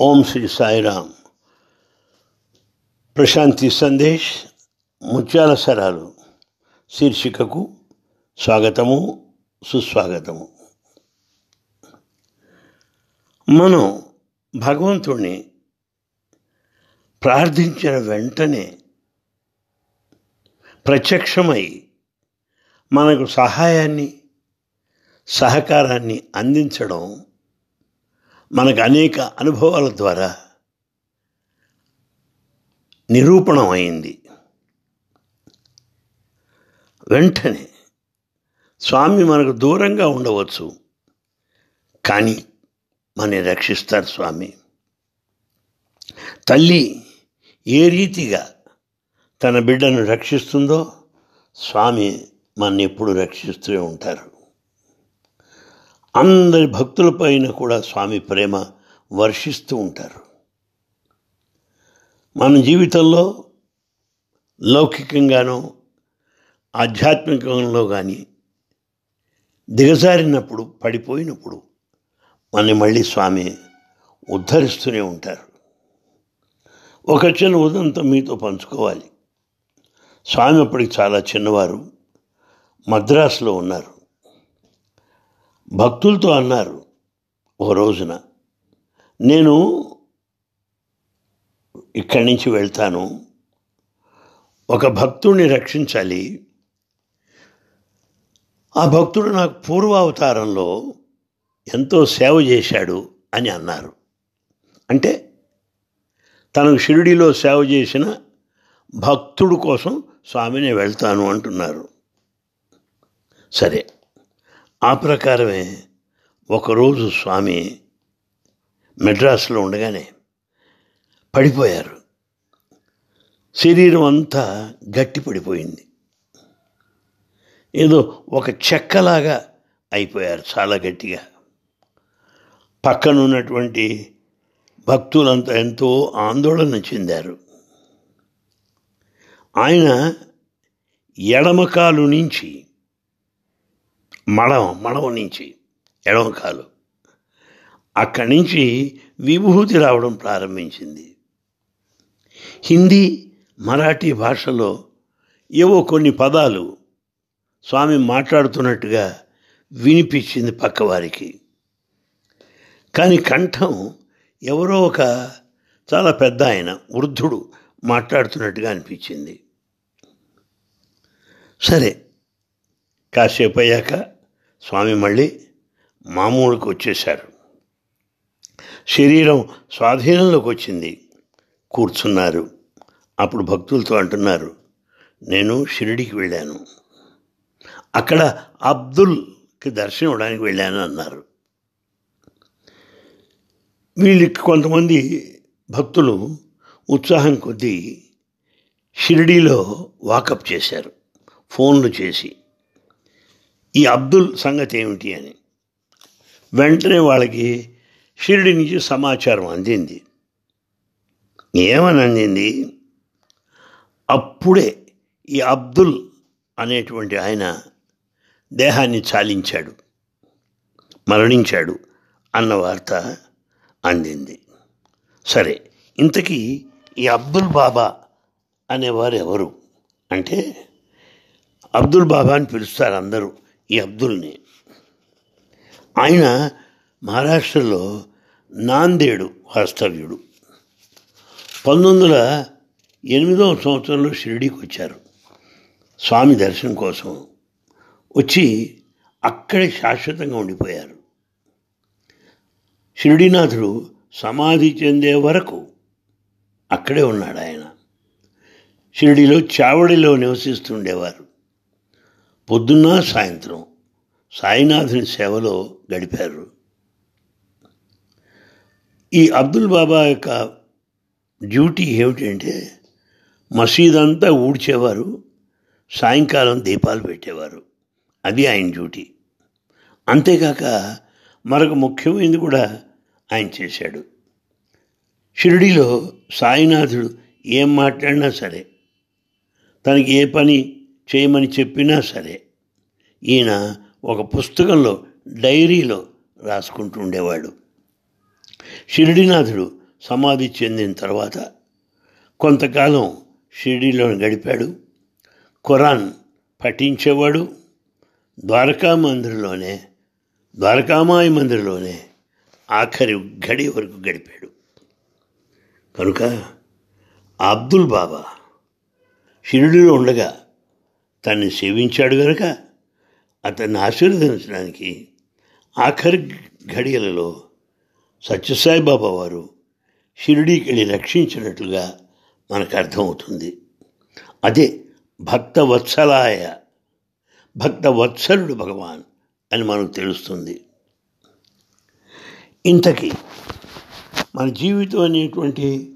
ఓం శ్రీ సాయిరామ్. ప్రశాంతి సందేశ్ ముత్యాల సరాలు. శీర్షికకు స్వాగతము సుస్వాగతము. మనం భగవంతుణ్ణి ప్రార్థించిన వెంటనే ప్రత్యక్షమై మనకు సహాయాన్ని సహకారాన్ని అందించడం మనకు అనేక అనుభవాల ద్వారా నిరూపణం అయింది. వెంటనే స్వామి మనకు దూరంగా ఉండవచ్చు కానీ మనని రక్షిస్తారు స్వామి. తల్లి ఏ రీతిగా తన బిడ్డను రక్షిస్తుందో స్వామి మన ఎప్పుడు రక్షిస్తూనే ఉంటారు. అందరి భక్తులపైన కూడా స్వామి ప్రేమ వర్షిస్తూ ఉంటారు. మన జీవితంలో లౌకికంగానో ఆధ్యాత్మికంలో కానీ దిగజారినప్పుడు పడిపోయినప్పుడు మనని మళ్ళీ స్వామి ఉద్ధరిస్తూనే ఉంటారు. ఒక చిన్న ఉదంతం మీతో పంచుకోవాలి. స్వామి అప్పటికి చాలా చిన్నవారు. మద్రాసులో ఉన్నారు. భక్తులతో అన్నారు ఓ రోజున నేను ఇక్కడి నుంచి వెళ్తాను. ఒక భక్తుడిని రక్షించాలి. ఆ భక్తుడు నాకు పూర్వావతారంలో ఎంతో సేవ చేశాడు అని అన్నారు. అంటే తనకు షిరిడిలో సేవ చేసిన భక్తుడు కోసం స్వామిని వెళ్తాను అంటున్నారు. సరే ఆ ప్రకారమే ఒకరోజు స్వామి మెడ్రాస్లో ఉండగానే పడిపోయారు. శరీరం అంతా గట్టి పడిపోయింది. ఏదో ఒక చెక్కలాగా అయిపోయారు చాలా గట్టిగా. పక్కన ఉన్నటువంటి భక్తులంతా ఎంతో ఆందోళన చెందారు. ఆయన ఎడమకాలు నుంచి మడం మడం నుంచి ఎడమకాలు. అక్కడి నుంచి విభూతి రావడం ప్రారంభించింది. హిందీ మరాఠీ భాషలో ఏవో కొన్ని పదాలు స్వామి మాట్లాడుతున్నట్టుగా వినిపించింది పక్కవారికి. కానీ కంఠం ఎవరో ఒక చాలా పెద్ద ఆయన వృద్ధుడు మాట్లాడుతున్నట్టుగా అనిపించింది. సరే కాసేపు అయ్యాక స్వామి మళ్ళీ మామూలుకు వచ్చేశారు. శరీరం స్వాధీనంలోకి వచ్చింది. కూర్చున్నారు. అప్పుడు భక్తులతో అంటున్నారు నేను షిరిడికి వెళ్ళాను. అక్కడ అబ్దుల్కి దర్శనం ఇవ్వడానికి వెళ్ళాను అన్నారు. వీళ్ళకి కొంతమంది భక్తులు ఉత్సాహం కొద్దీ షిరిడీలో వాకప్ చేశారు. ఫోన్లు చేసి ఈ అబ్దుల్ సంగతి ఏమిటి అని. వెంటనే వాళ్ళకి షిరిడి నుంచి సమాచారం అందింది. ఏమని అందింది అప్పుడే ఈ అబ్దుల్ అనేటువంటి ఆయన దేహాన్ని చాలించాడు మరణించాడు అన్న వార్త అందింది. సరే ఇంతకీ ఈ అబ్దుల్ బాబా అనేవారు ఎవరు? అంటే అబ్దుల్ బాబా అని పిలుస్తారు అందరూ. ఈ అబ్దుల్ని. ఆయన మహారాష్ట్రలో నాందేడు వాస్తవ్యుడు. పంతొమ్మిది వందల ఎనిమిదవ సంవత్సరంలో షిరిడీకి వచ్చారు. స్వామి దర్శనం కోసం వచ్చి అక్కడే శాశ్వతంగా ఉండిపోయారు. షిరిడీనాథుడు సమాధి చెందే వరకు అక్కడే ఉన్నాడు ఆయన షిరిడీలో చావడిలో నివసిస్తుండేవారు. పొద్దున్న సాయంత్రం సాయినాథుని సేవలో గడిపారు. ఈ అబ్దుల్ బాబా యొక్క డ్యూటీ ఏమిటంటే మసీద్ అంతా ఊడ్చేవారు సాయంకాలం దీపాలు పెట్టేవారు. అది ఆయన డ్యూటీ. అంతేకాక మరొక ముఖ్యమైనది కూడా ఆయన చేశాడు. షిరిడిలో సాయినాథుడు ఏం మాట్లాడినా సరే తనకి ఏ పని చేయమని చెప్పినా సరే ఈయన ఒక పుస్తకంలో డైరీలో రాసుకుంటూ ఉండేవాడు. షిరిడినాథుడు సమాధి చెందిన తర్వాత కొంతకాలం షిరిడిలో గడిపాడు. ఖురాన్ పఠించేవాడు. ద్వారకా మందిర్లోనే ద్వారకామాయి మందిర్లోనే ఆఖరి గడి వరకు గడిపాడు. కనుక అబ్దుల్ బాబా షిరిడిలో ఉండగా తన్ని సేవించాడు గనుక అతన్ని ఆశీర్వదించడానికి ఆఖరి ఘడియలలో సత్యసాయి బాబా వారు షిరిడీకి వెళ్ళి రక్షించినట్లుగా మనకు అర్థమవుతుంది. అదే భక్త వత్సలాయ భక్త వత్సలుడు భగవాన్ అని మనకు తెలుస్తుంది. ఇంతకీ మన జీవితం అనేటువంటి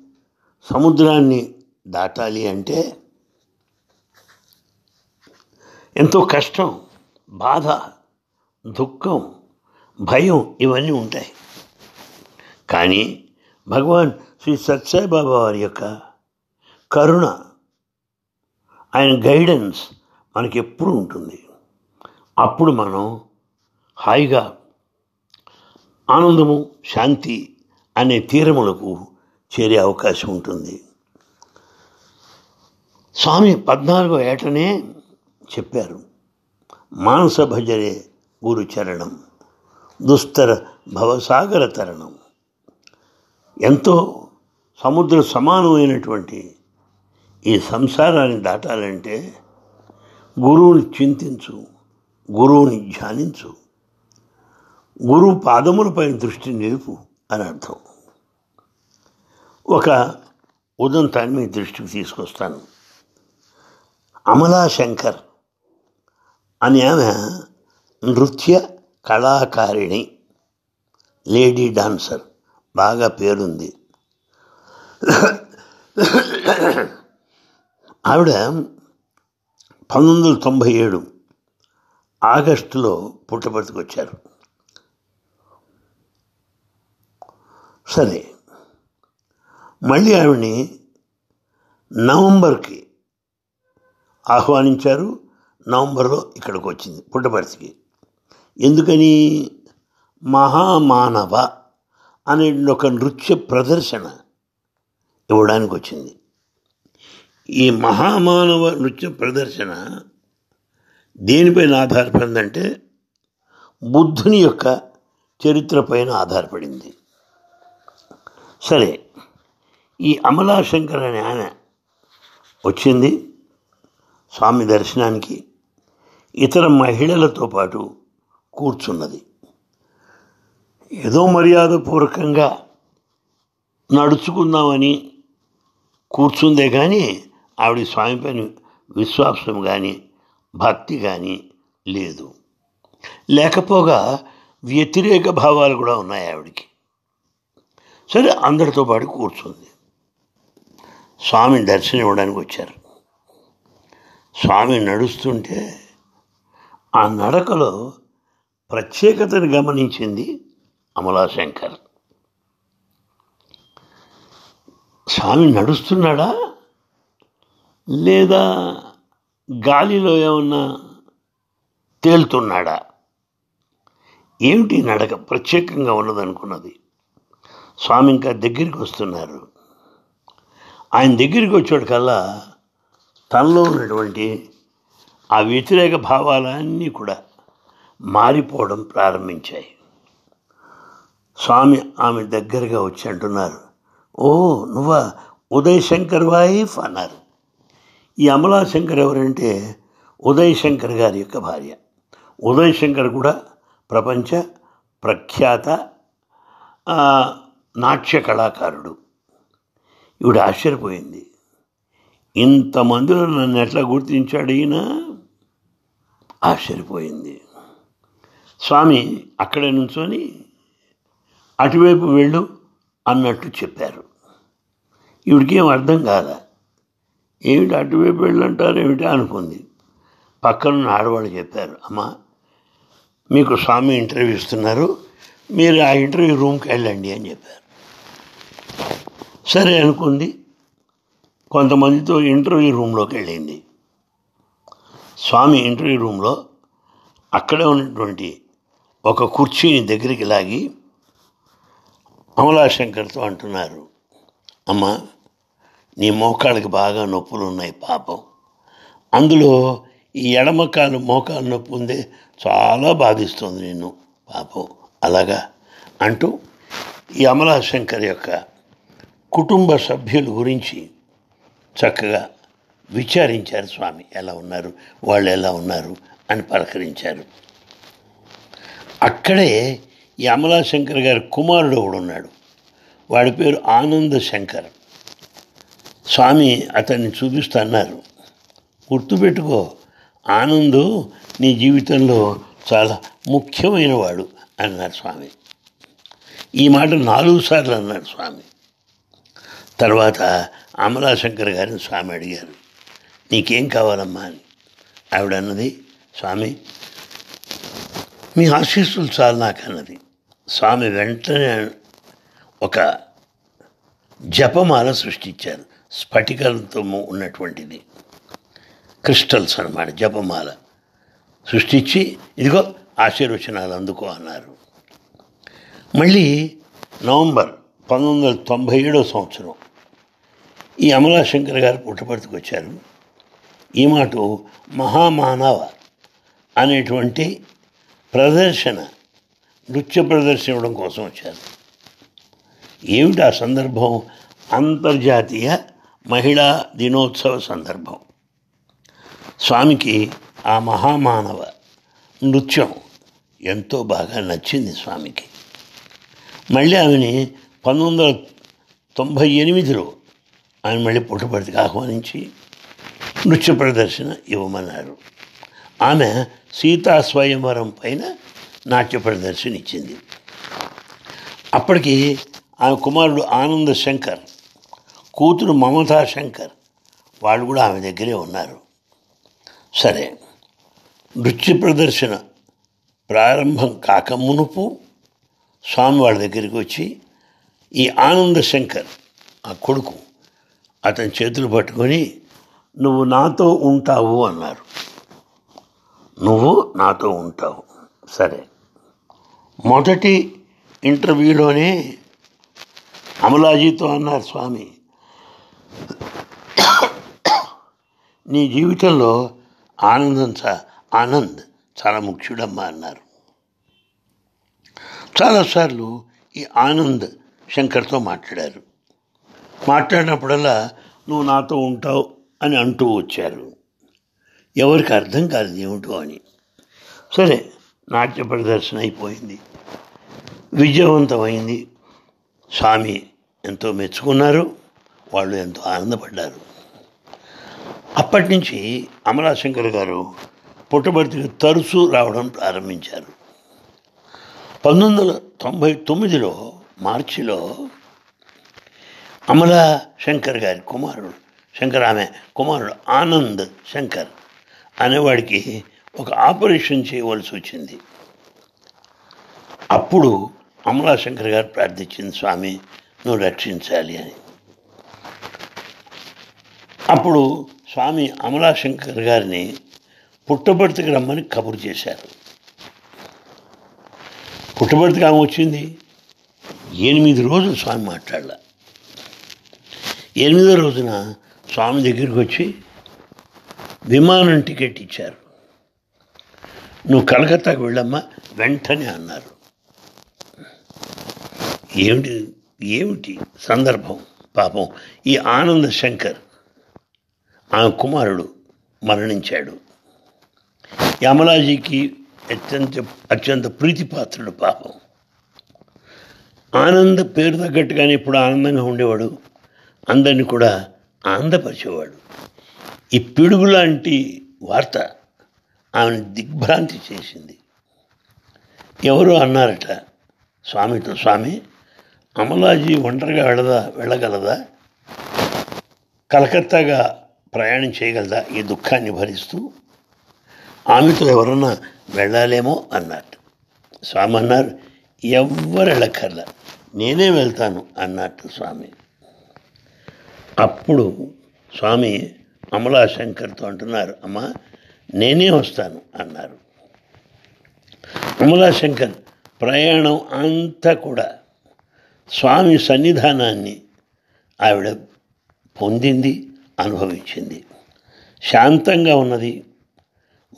సముద్రాన్ని దాటాలి అంటే ఎంతో కష్టం బాధ దుఃఖం భయం ఇవన్నీ ఉంటాయి. కానీ భగవాన్ శ్రీ సత్సాయి బాబా వారి యొక్క కరుణ ఆయన గైడెన్స్ మనకి ఎప్పుడు ఉంటుంది. అప్పుడు మనం హాయిగా ఆనందము శాంతి అనే తీరములకు చేరే అవకాశం ఉంటుంది. స్వామి పద్నాలుగో ఏటనే చెప్పారు. మానస భజరే గురు చరణం దుస్తర భవసాగర తరణం. ఎంతో సముద్ర సమానమైనటువంటి ఈ సంసారాన్ని దాటాలంటే గురువుని చింతించు గురువుని ధ్యానించు గురువు పాదములపై దృష్టి నిలుపు అని అర్థం. ఒక ఉదంతాన్ని మీ దృష్టికి తీసుకొస్తాను. అమలా శంకర్ అని ఆమె నృత్య కళాకారిణి లేడీ డాన్సర్. బాగా పేరుంది. ఆవిడ పంతొమ్మిది వందల తొంభై ఏడు ఆగస్టులో పుట్టపర్తికి సరే మళ్ళీ ఆవిడని నవంబర్కి ఆహ్వానించారు. నవంబర్లో ఇక్కడికి వచ్చింది పుట్టపర్తికి ఎందుకని? మహామానవ అనే ఒక నృత్య ప్రదర్శన ఇవ్వడానికి వచ్చింది ఈ మహామానవ నృత్య ప్రదర్శన దేనిపైన ఆధారపడిందంటే బుద్ధుని యొక్క చరిత్ర పైన ఆధారపడింది. సరే ఈ అమలాశంకర్ అనే ఆయన వచ్చింది స్వామి దర్శనానికి. ఇతర మహిళలతో పాటు కూర్చున్నది. ఏదో మర్యాదపూర్వకంగా నడుచుకుందామని కూర్చుందే కానీ ఆవిడ స్వామి పైన విశ్వాసం కానీ భక్తి కానీ లేదు. లేకపోగా వ్యతిరేక భావాలు కూడా ఉన్నాయి ఆవిడికి. సరే అందరితో పాటు కూర్చుంది. స్వామిని దర్శనం ఇవ్వడానికి వచ్చారు. స్వామి నడుస్తుంటే ఆ నడకలో ప్రత్యేకతను గమనించింది అమలాశంకర్. స్వామి నడుస్తున్నాడా? లేదా గాలిలో ఏమన్నా తేలుతున్నాడా? ఏమిటి నడక? ప్రత్యేకంగా ఉన్నదనుకున్నది. స్వామి ఇంకా దగ్గరికి వస్తున్నారు. ఆయన దగ్గరికి వచ్చేటికల్లా తనలో ఉన్నటువంటి ఆ వ్యతిరేక భావాలన్నీ కూడా మారిపోవడం ప్రారంభించాయి. స్వామి ఆమె దగ్గరగా వచ్చి అంటున్నారు ఓ నువ్వా? ఉదయ్ శంకర్ వైఫ్ అన్నారు. ఈ అమలా శంకర్ ఎవరంటే ఉదయ్ శంకర్ గారి యొక్క భార్య. ఉదయ్ శంకర్ కూడా ప్రపంచ ప్రఖ్యాత నాట్య కళాకారుడు. ఈవిడ ఆశ్చర్యపోయింది. ఇంతమందిలో నన్ను ఎట్లా గుర్తించాడు ఈయన? ఆశ్చర్యపోయింది స్వామి అక్కడే నుంచొని అటువైపు వెళ్ళు అన్నట్టు చెప్పారు. ఈవిడికి ఏం అర్థం కాదా ఏమిటి అటువైపు వెళ్ళంటారు ఏమిటి అనుకుంది. పక్కనున్న ఆడవాళ్ళు చెప్పారు అమ్మా మీకు స్వామి ఇంటర్వ్యూ ఇస్తున్నారు మీరు ఆ ఇంటర్వ్యూ రూమ్కి వెళ్ళండి అని చెప్పారు. సరే అనుకుంది. కొంతమందితో ఇంటర్వ్యూ రూమ్లోకి వెళ్ళింది. స్వామి ఇంటర్వ్యూ రూమ్లో అక్కడే ఉన్నటువంటి ఒక కుర్చీని దగ్గరికి లాగి అమలాశంకర్తో అంటున్నారు అమ్మా నీ మోకాళ్ళకి బాగా నొప్పులు ఉన్నాయి పాపం. అందులో ఈ ఎడమకాలు మోకాలు నొప్పి ఉందే చాలా బాధిస్తుంది నిన్ను పాపం. అలాగా? అంటూ ఈ అమలాశంకర్ యొక్క కుటుంబ సభ్యుల గురించి చక్కగా విచారించారు స్వామి. ఎలా ఉన్నారు? వాళ్ళు ఎలా ఉన్నారు? అని పలకరించారు. అక్కడే ఈ అమలాశంకర్ గారి కుమారుడు ఒకడు ఉన్నాడు. వాడి పేరు ఆనంద శంకర్. స్వామి అతన్ని చూపిస్తున్నారు గుర్తుపెట్టుకో ఆనందు నీ జీవితంలో చాలా ముఖ్యమైన వాడు అన్నారు స్వామి. ఈ మాట నాలుగు సార్లు అన్నారు స్వామి. తర్వాత అమలాశంకర్ గారిని స్వామి అడిగారు. నీకేం కావాలమ్మా అని. ఆవిడ అన్నది స్వామి మీ ఆశీస్సులు చాలు నాకు అన్నది స్వామి వెంటనే ఒక జపమాల సృష్టించారు స్ఫటికలతో ఉన్నటువంటిది. క్రిస్టల్స్ అన్నమాట జపమాల సృష్టించి ఇదిగో ఆశీర్వచనాలు అందుకో అన్నారు. మళ్ళీ నవంబర్ పంతొమ్మిది వందల తొంభై ఏడో సంవత్సరం ఈ అమలాశంకర్ గారు పుట్టపర్తికి వచ్చారు. ఈ మాట మహామానవ అనేటువంటి ప్రదర్శన నృత్య ప్రదర్శన ఇవ్వడం కోసం వచ్చారు. ఏమిటి ఆ సందర్భం? అంతర్జాతీయ మహిళా దినోత్సవ సందర్భం. స్వామికి ఆ మహామానవ నృత్యం ఎంతో బాగా నచ్చింది స్వామికి. మళ్ళీ ఆమెని పంతొమ్మిది వందల తొంభై ఎనిమిదిలో ఆయన మళ్ళీ పుట్టపర్తికి ఆహ్వానించి నృత్య ప్రదర్శన ఇవ్వమన్నారు. ఆమె సీతా స్వయంవరం పైన నాట్య ప్రదర్శన ఇచ్చింది. అప్పటికి ఆమె కుమారుడు ఆనంద శంకర్ కూతురు మమతా శంకర్ వాళ్ళు కూడా ఆమె దగ్గరే ఉన్నారు. సరే నృత్య ప్రదర్శన ప్రారంభం కాక మునుపు స్వామి వాళ్ళ దగ్గరికి వచ్చి ఈ ఆనంద శంకర్ ఆ కొడుకు అతని చేతులు పట్టుకొని నువ్వు నాతో ఉంటావు అన్నారు. నువ్వు నాతో ఉంటావు. సరే. మొదటి ఇంటర్వ్యూలోనే అమలాజీతో అన్నారు స్వామి నీ జీవితంలో ఆనందం చా ఆనంద్ చాలా ముఖ్యుడమ్మా అన్నారు. చాలాసార్లు ఈ ఆనంద్ శంకర్తో మాట్లాడారు. మాట్లాడినప్పుడల్లా నువ్వు నాతో ఉంటావు అని అంటూ వచ్చారు. ఎవరికి అర్థం కాదు ఏమిటో అని. సరే నాట్య ప్రదర్శన అయిపోయింది. విజయవంతమైంది. స్వామి ఎంతో మెచ్చుకున్నారు. వాళ్ళు ఎంతో ఆనందపడ్డారు. అప్పటి నుంచి అమలాశంకర్ గారు పుట్టబడికి తరచూ రావడం ప్రారంభించారు. పంతొమ్మిది వందల తొంభై తొమ్మిదిలో మార్చిలో అమలా శంకర్ గారి కుమారుడు శంకర్ ఆమె కుమారుడు ఆనంద్ శంకర్ అనేవాడికి ఒక ఆపరేషన్ చేయవలసి వచ్చింది. అప్పుడు అమలా శంకర్ గారు ప్రార్థించింది స్వామి నువ్వు రక్షించాలి అని. అప్పుడు స్వామి అమలాశంకర్ గారిని పుట్టబడితికి రమ్మని కబురు చేశారు. పుట్టబడితికి ఆమె వచ్చింది. ఎనిమిది రోజులు స్వామి మాట్లాడాల. ఎనిమిదో రోజున స్వామి దగ్గరికి వచ్చి విమానం టికెట్ ఇచ్చారు. నువ్వు కలకత్తాకు వెళ్ళమ్మా వెంటనే అన్నారు. ఏమిటి ఏమిటి సందర్భం పాపం? ఈ ఆనంద శంకర్ ఆమె కుమారుడు మరణించాడు. యమలాజీకి అత్యంత అత్యంత ప్రీతిపాత్రుడు పాపం. ఆనంద పేరు తగ్గట్టుగానే ఇప్పుడు ఆనందంగా ఉండేవాడు. అందరిని కూడా ఆనందపరిచేవాడు. ఈ పిడుగు లాంటి వార్త ఆమెను దిగ్భ్రాంతి చేసింది. ఎవరో అన్నారట స్వామితో స్వామి అమలాజీ ఒంటరిగా వెళ్ళదా వెళ్ళగలదా? కలకత్తాగా ప్రయాణం చేయగలదా ఈ దుఃఖాన్ని భరిస్తూ? ఆమెతో ఎవరన్నా వెళ్ళాలేమో అన్నట్టు స్వామి అన్నారు ఎవ్వరు వెళ్ళక్కర్లా నేనే వెళ్తాను అన్నట్టు స్వామి. అప్పుడు స్వామి అమలాశంకర్తో అంటున్నారు అమ్మా నేనే వస్తాను అన్నారు. అమలాశంకర్ ప్రయాణం అంతా కూడా స్వామి సన్నిధానాన్ని ఆవిడ పొందింది అనుభవించింది. శాంతంగా ఉన్నది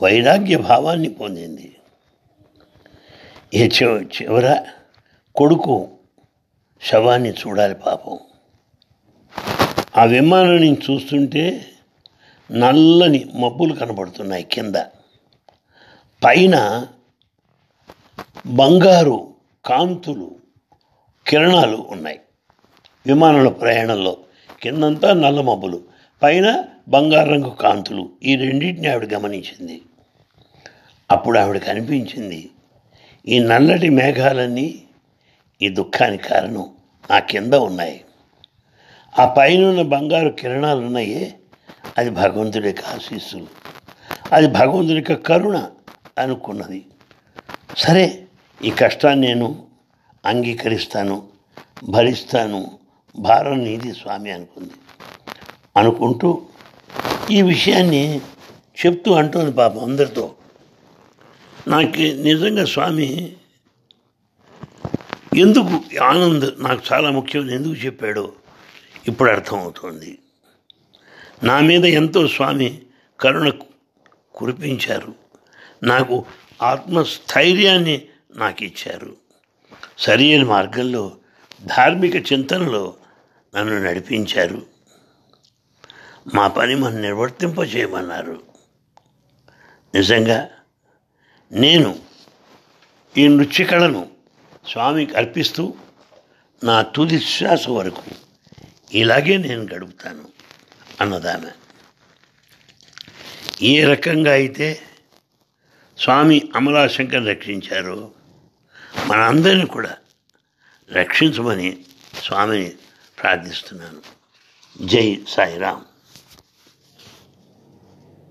వైరాగ్య భావాన్ని పొందింది. ఏ చివర కొడుకు శవాన్ని చూడాలి పాపం. ఆ విమానం నుంచి చూస్తుంటే నల్లని మబ్బులు కనబడుతున్నాయి కింద. పైన బంగారు కాంతులు కిరణాలు ఉన్నాయి. విమానంలో ప్రయాణంలో కిందంతా నల్ల మబ్బులు పైన బంగారు రంగు కాంతులు. ఈ రెండింటిని ఆవిడ గమనించింది. అప్పుడు ఆవిడ కనిపించింది ఈ నల్లటి మేఘాలన్నీ ఈ దుఃఖానికి కారణం. నా కింద ఉన్నాయి. ఆ పైన ఉన్న బంగారు కిరణాలు ఉన్నాయే. అది భగవంతుడి యొక్క ఆశీస్సులు. అది భగవంతుడి యొక్క కరుణ అనుకున్నది. సరే ఈ కష్టాన్ని నేను అంగీకరిస్తాను భరిస్తాను భారం నీది స్వామి అనుకుంది. అనుకుంటూ ఈ విషయాన్ని చెప్తూ అంటుంది పాపం అందరితో. నాకు నిజంగా స్వామి ఎందుకు ఆనంద్ నాకు చాలా ముఖ్యం ఎందుకు చెప్పాడో ఇప్పుడు అర్థమవుతోంది. నా మీద ఎంతో స్వామి కరుణ కురిపించారు. నాకు ఆత్మస్థైర్యాన్ని నాకు ఇచ్చారు సరైన మార్గంలో ధార్మిక చింతనలో నన్ను నడిపించారు. మా పని మనం నిర్వర్తింపచేయమన్నారు నిజంగా నేను ఈ నృత్య కళను స్వామికి అర్పిస్తూ నా తుది శ్వాస వరకు ఇలాగే నేను గడుపుతాను అన్నదాన. ఏ రకంగా అయితే స్వామి అమలాశంకర్ రక్షించారో మనందరిని కూడా రక్షించమని స్వామిని ప్రార్థిస్తున్నాను. జై సాయిరామ్.